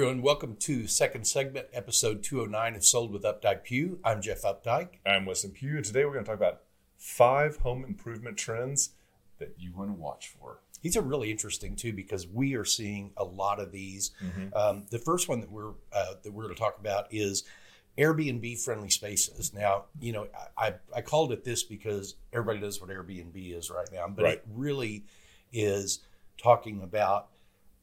everyone. Welcome to second segment, episode 209 of Sold with Updike Pugh. I'm Jeff Updike. I'm Weston Pugh, and today we're going to talk about five home improvement trends that you want to watch for. These are really interesting too because we are seeing a lot of these. Mm-hmm. Um, the first one that we're uh, that we're going to talk about is Airbnb friendly spaces. Now, you know, I, I called it this because everybody knows what Airbnb is right now, but Right. it really is talking about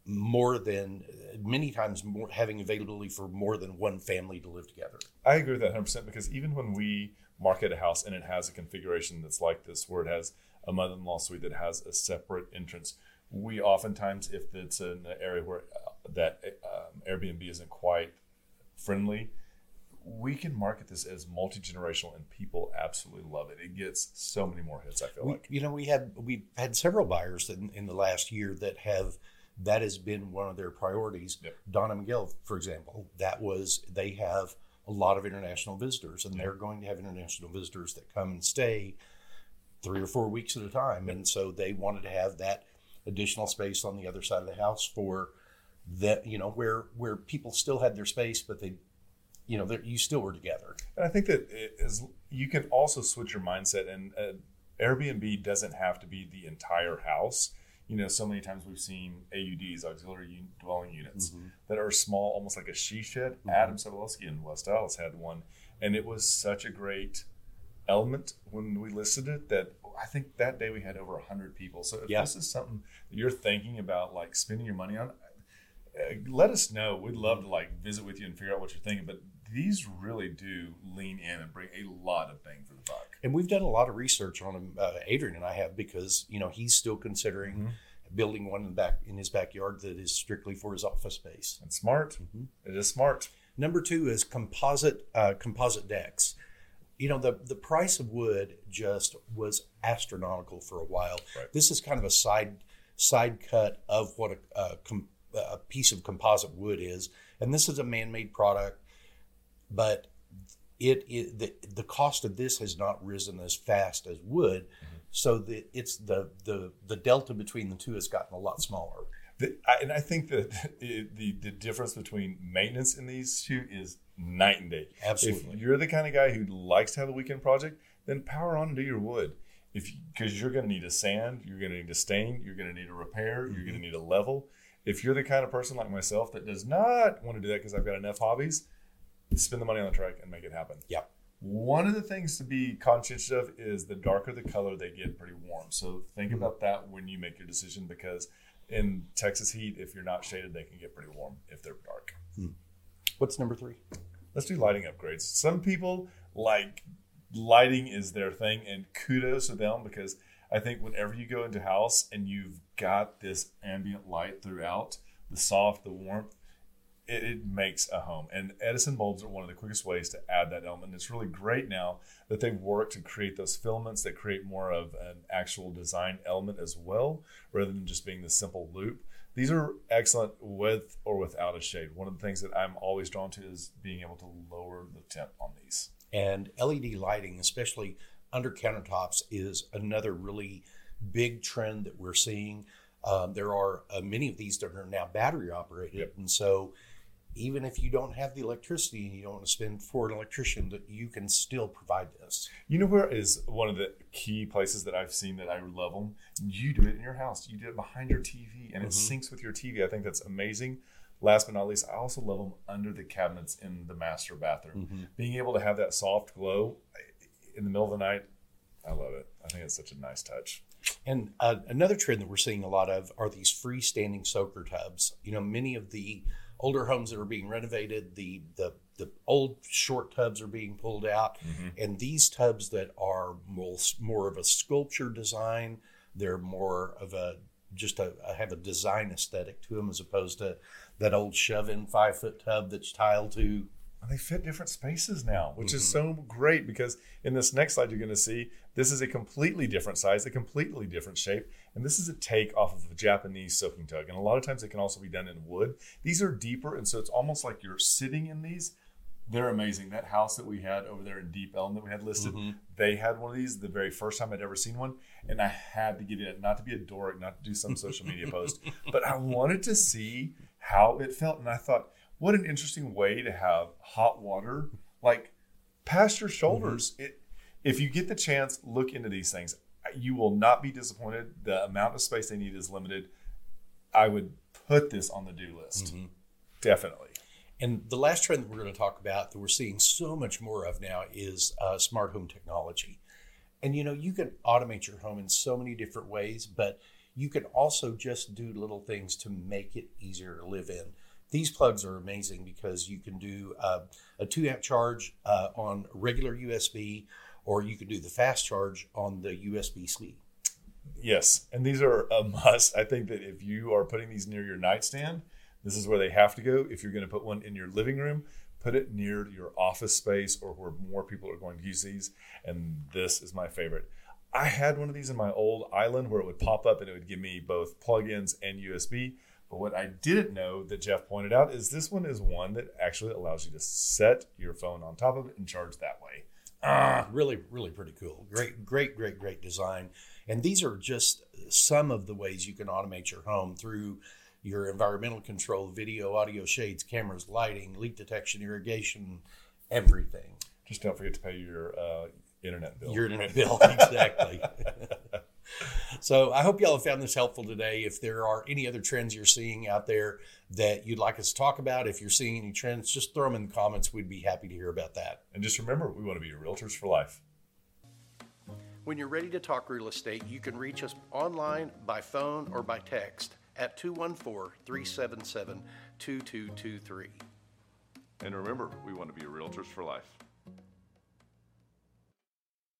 more than many times more having availability for more than one family to live together. I agree with that 100% because even when we market a house and it has a configuration that's like this, where it has a mother in law suite that has a separate entrance, we oftentimes, if it's an area where uh, that um, Airbnb isn't quite friendly, we can market this as multi generational and people absolutely love it. It gets so many more hits, I feel We, like. you know, we had we've had several buyers in, in the last year that have that has been one of their priorities. Yep. Donna Miguel, for example, that was they have a lot of international visitors, and they're going to have international visitors that come and stay three or four weeks at a time, and so they wanted to have that additional space on the other side of the house for that you know where where people still had their space, but they you know you still were together. And I think that is you can also switch your mindset, and uh, Airbnb doesn't have to be the entire house. You know, so many times we've seen AUDs, auxiliary un- dwelling units, mm-hmm. that are small, almost like a she shed. Mm-hmm. Adam Sobolewski in West Dallas had one, and it was such a great element when we listed it that I think that day we had over 100 people. So if Yeah. this is something that you're thinking about, like spending your money on, uh, let us know. We'd mm-hmm. love to like visit with you and figure out what you're thinking. But these really do lean in and bring a lot of bang for the buck. And we've done a lot of research on him. Uh, Adrian and I have because you know he's still considering Mm-hmm. building one in the back in his backyard that is strictly for his office space. It's smart. It is smart. Number two is composite uh, composite decks. You know the the price of wood just was astronomical for a while. Right. This is kind of a side side cut of what a, a, com, a piece of composite wood is, and this is a man made product, but it, it the, the cost of this has not risen as fast as wood, mm-hmm. so the, it's the the the delta between the two has gotten a lot smaller. The, I, and I think that the, the the difference between maintenance in these two is night and day. Absolutely. If you're the kind of guy who likes to have a weekend project, then power on and do your wood. If because you're going to need a sand, you're going to need a stain, you're going to need a repair, you're going to mm-hmm. need a level. If you're the kind of person like myself that does not want to do that because I've got enough hobbies, spend the money on the Trex and make it happen. Yeah. One of the things to be conscious of is the darker the color, they get pretty warm. So think mm-hmm. about that when you make your decision because in Texas heat, if you're not shaded, they can get pretty warm if they're dark. Hmm. What's number three? Let's do lighting upgrades. Some people like lighting is their thing, and kudos to them because I think whenever you go into a house and you've got this ambient light throughout, the soft, the warmth, it, it makes a home. And Edison bulbs are one of the quickest ways to add that element. It's really great now that they've worked to create those filaments that create more of an actual design element as well, rather than just being the simple loop. These are excellent with or without a shade. One of the things that I'm always drawn to is being able to lower the temp on these. And LED lighting, especially under countertops, is another really big trend that we're seeing. Um, there are uh, many of these that are now battery operated, Yep. and so even if you don't have the electricity and you don't want to spend for an electrician, that you can still provide this. You know where is one of the key places that I've seen that I love them? You do it in your house. You do it behind your TV, and it mm-hmm. syncs with your TV. I think that's amazing. Last but not least, I also love them under the cabinets in the master bathroom. Mm-hmm. Being able to have that soft glow eh, in the middle of the night, I love it. I think it's such a nice touch. And uh, another trend that we're seeing a lot of are these freestanding soaker tubs. You know, many of the older homes that are being renovated, the the the old short tubs are being pulled out, mm-hmm. and these tubs that are more, more of a sculpture design, they're more of a just a, a have a design aesthetic to them as opposed to that old shove-in five-foot tub that's tiled to. And they fit different spaces now, which is mm-hmm. so great because in this next slide, you're going to see this is a completely different size, a completely different shape. And this is a take off of a Japanese soaking tub. And a lot of times it can also be done in wood. These are deeper. And so it's almost like you're sitting in these. They're amazing. That house that we had over there in Deep Ellum that we had listed, mm-hmm. they had one of these the very first time I'd ever seen one. And I had to get in it, not to be a dork, not to do some social media post, but I wanted to see how it felt. And I thought, what an interesting way to have hot water like past your shoulders. It, if you get the chance, look into these things. You will not be disappointed. The amount of space they need is limited. I would put this on the do list. Definitely. And the last trend that we're going to talk about that we're seeing so much more of now is uh, smart home technology. And you know, you can automate your home in so many different ways, but you can also just do little things to make it easier to live in. These plugs are amazing because you can do uh, a two amp charge uh, on regular USB, or you can do the fast charge on the USB C. Yes, and these are a must. I think that if you are putting these near your nightstand, this is where they have to go. If you're going to put one in your living room, put it near your office space or where more people are going to use these. And this is my favorite. I had one of these in my old island where it would pop up and it would give me both plugins and USB. But what I didn't know that Jeff pointed out is this one is one that actually allows you to set your phone on top of it and charge that way. Ah, really, really pretty cool. Great, great, great, great design. And these are just some of the ways you can automate your home through your environmental control, video, audio, shades, cameras, lighting, leak detection, irrigation, everything. Just don't forget to pay your uh, internet bill. Your internet bill, exactly. so I hope y'all have found this helpful today. If there are any other trends you're seeing out there that you'd like us to talk about, if you're seeing any trends, just throw them in the comments. We'd be happy to hear about that. and just remember, we want to be your realtors for life. When you're ready to talk real estate, you can reach us online, by phone, or by text at 214 377 2223. And remember, we want to be your realtors for life.